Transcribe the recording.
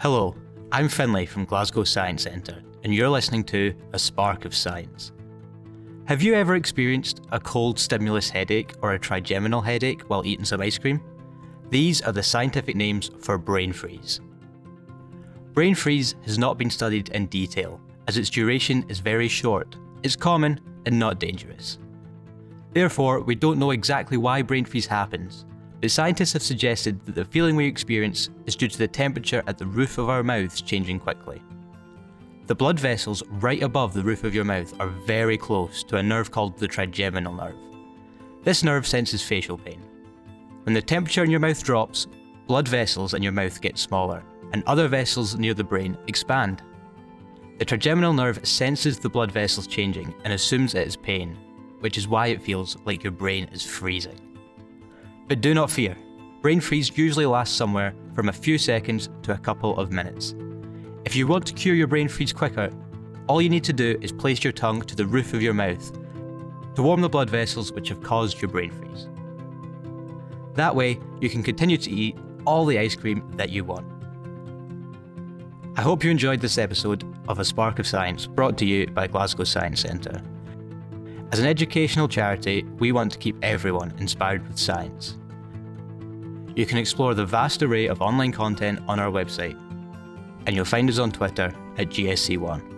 Hello, I'm Finlay from Glasgow Science Centre, and you're listening to A Spark of Science. Have you ever experienced a cold stimulus headache or a trigeminal headache while eating some ice cream? These are the scientific names for brain freeze. Brain freeze has not been studied in detail, as its duration is very short, it's common and not dangerous. Therefore, we don't know exactly why brain freeze happens, but scientists have suggested that the feeling we experience is due to the temperature at the roof of our mouths changing quickly. The blood vessels right above the roof of your mouth are very close to a nerve called the trigeminal nerve. This nerve senses facial pain. When the temperature in your mouth drops, blood vessels in your mouth get smaller, and other vessels near the brain expand. The trigeminal nerve senses the blood vessels changing and assumes it is pain, which is why it feels like your brain is freezing. But do not fear, brain freeze usually lasts somewhere from a few seconds to a couple of minutes. If you want to cure your brain freeze quicker, all you need to do is place your tongue to the roof of your mouth to warm the blood vessels which have caused your brain freeze. That way, you can continue to eat all the ice cream that you want. I hope you enjoyed this episode of A Spark of Science brought to you by Glasgow Science Centre. As an educational charity, we want to keep everyone inspired with science. You can explore the vast array of online content on our website and you'll find us on Twitter at GSC1.